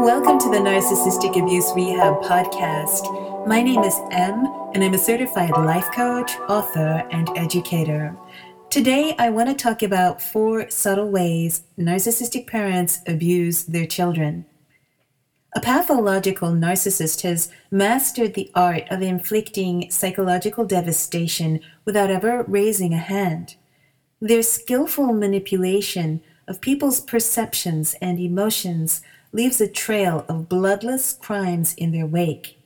Welcome to the Narcissistic Abuse Rehab Podcast. My name is M, and I'm a certified life coach, author, and educator. Today, I want to talk about four subtle ways narcissistic parents abuse their children. A pathological narcissist has mastered the art of inflicting psychological devastation without ever raising a hand. Their skillful manipulation of people's perceptions and emotions leaves a trail of bloodless crimes in their wake.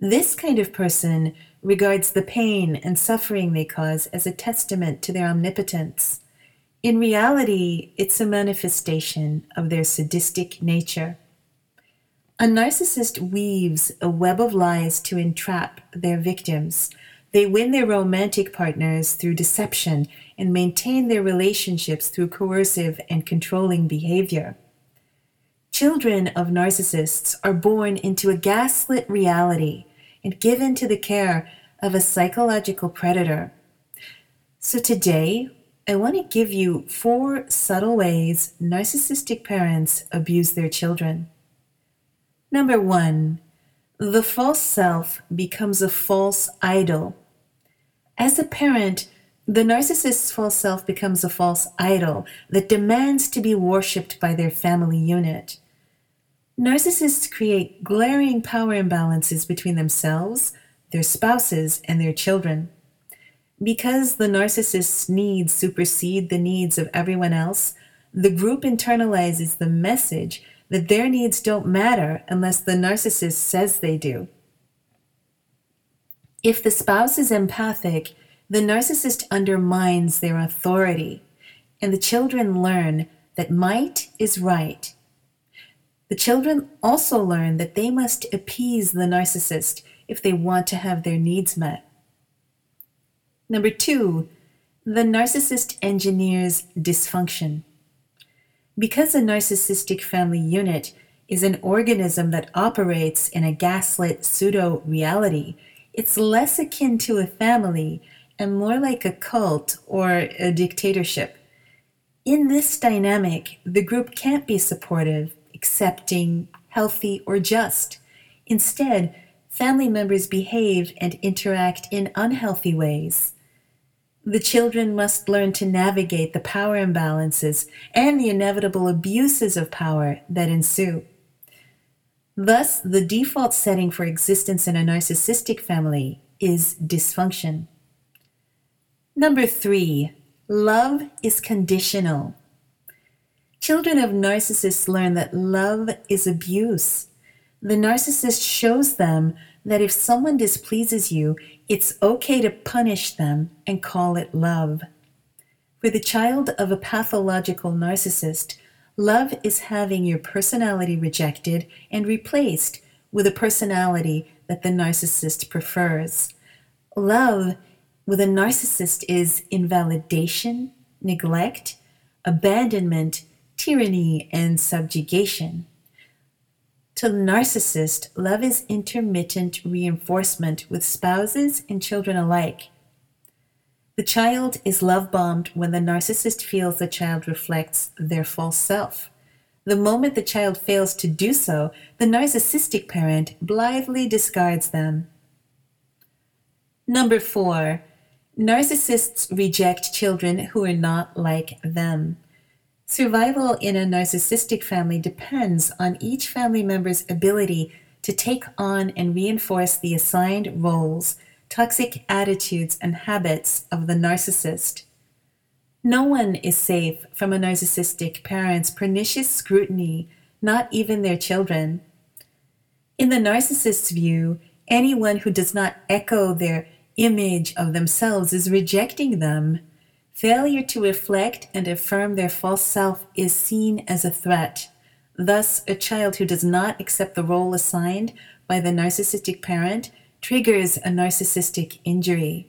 This kind of person regards the pain and suffering they cause as a testament to their omnipotence. In reality, it's a manifestation of their sadistic nature. A narcissist weaves a web of lies to entrap their victims. They win their romantic partners through deception and maintain their relationships through coercive and controlling behavior. Children of narcissists are born into a gaslit reality and given to the care of a psychological predator. So today, I want to give you four subtle ways narcissistic parents abuse their children. Number one, the false self becomes a false idol. As a parent, the narcissist's false self becomes a false idol that demands to be worshipped by their family unit. Narcissists create glaring power imbalances between themselves, their spouses, and their children. Because the narcissist's needs supersede the needs of everyone else, the group internalizes the message that their needs don't matter unless the narcissist says they do. If the spouse is empathic, the narcissist undermines their authority, and the children learn that might is right the children also learn that they must appease the narcissist if they want to have their needs met. Number two, the narcissist engineers dysfunction. Because a narcissistic family unit is an organism that operates in a gaslit pseudo reality, it's less akin to a family and more like a cult or a dictatorship. In this dynamic, the group can't be supportive accepting, healthy, or just. Instead, family members behave and interact in unhealthy ways. The children must learn to navigate the power imbalances and the inevitable abuses of power that ensue. Thus, the default setting for existence in a narcissistic family is dysfunction. Number three, love is conditional. Children of narcissists learn that love is abuse. The narcissist shows them that if someone displeases you, it's okay to punish them and call it love. For the child of a pathological narcissist, love is having your personality rejected and replaced with a personality that the narcissist prefers. Love with a narcissist is invalidation, neglect, abandonment, tyranny, and subjugation. To the narcissist, love is intermittent reinforcement with spouses and children alike. The child is love bombed when the narcissist feels the child reflects their false self. The moment the child fails to do so, the narcissistic parent blithely discards them. Number four, narcissists reject children who are not like them. Survival in a narcissistic family depends on each family member's ability to take on and reinforce the assigned roles, toxic attitudes, and habits of the narcissist. No one is safe from a narcissistic parent's pernicious scrutiny, not even their children. In the narcissist's view, anyone who does not echo their image of themselves is rejecting them. Failure to reflect and affirm their false self is seen as a threat. Thus, a child who does not accept the role assigned by the narcissistic parent triggers a narcissistic injury.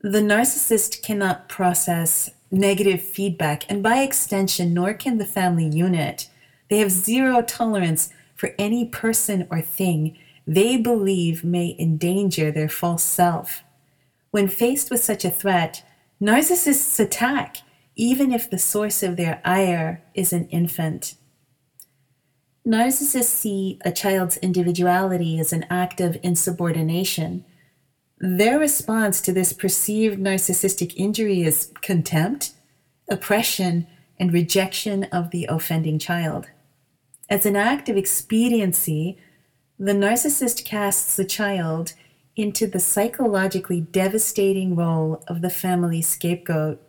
The narcissist cannot process negative feedback, and by extension, nor can the family unit. They have zero tolerance for any person or thing they believe may endanger their false self. When faced with such a threat, Narcissists attack even if the source of their ire is an infant. Narcissists see a child's individuality as an act of insubordination. Their response to this perceived narcissistic injury is contempt, oppression, and rejection of the offending child. As an act of expediency, the narcissist casts the child into the psychologically devastating role of the family scapegoat.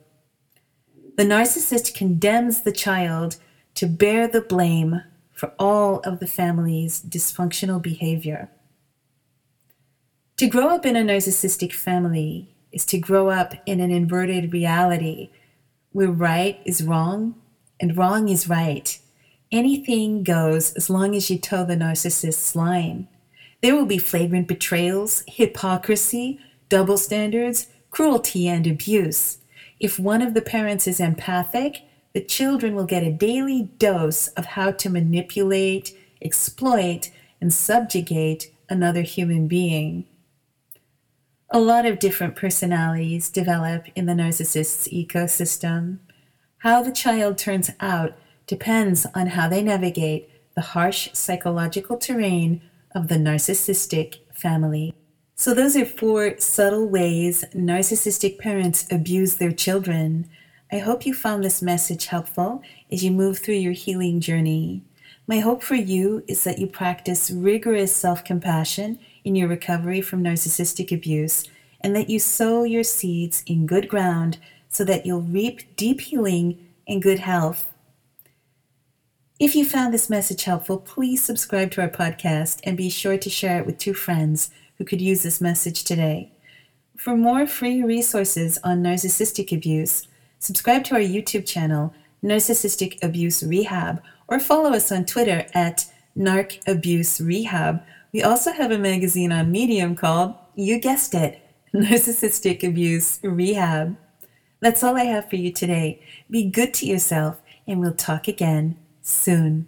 The narcissist condemns the child to bear the blame for all of the family's dysfunctional behavior. To grow up in a narcissistic family is to grow up in an inverted reality where right is wrong and wrong is right. Anything goes as long as you toe the narcissist's line. There will be flagrant betrayals, hypocrisy, double standards, cruelty, and abuse. If one of the parents is empathic, the children will get a daily dose of how to manipulate, exploit, and subjugate another human being. A lot of different personalities develop in the narcissist's ecosystem. How the child turns out depends on how they navigate the harsh psychological terrain of the narcissistic family. So, those are four subtle ways narcissistic parents abuse their children. I hope you found this message helpful as you move through your healing journey. My hope for you is that you practice rigorous self compassion in your recovery from narcissistic abuse and that you sow your seeds in good ground so that you'll reap deep healing and good health. If you found this message helpful, please subscribe to our podcast and be sure to share it with two friends who could use this message today. For more free resources on narcissistic abuse, subscribe to our YouTube channel, Narcissistic Abuse Rehab, or follow us on Twitter at Narc Abuse Rehab. We also have a magazine on Medium called, you guessed it, Narcissistic Abuse Rehab. That's all I have for you today. Be good to yourself, and we'll talk again soon.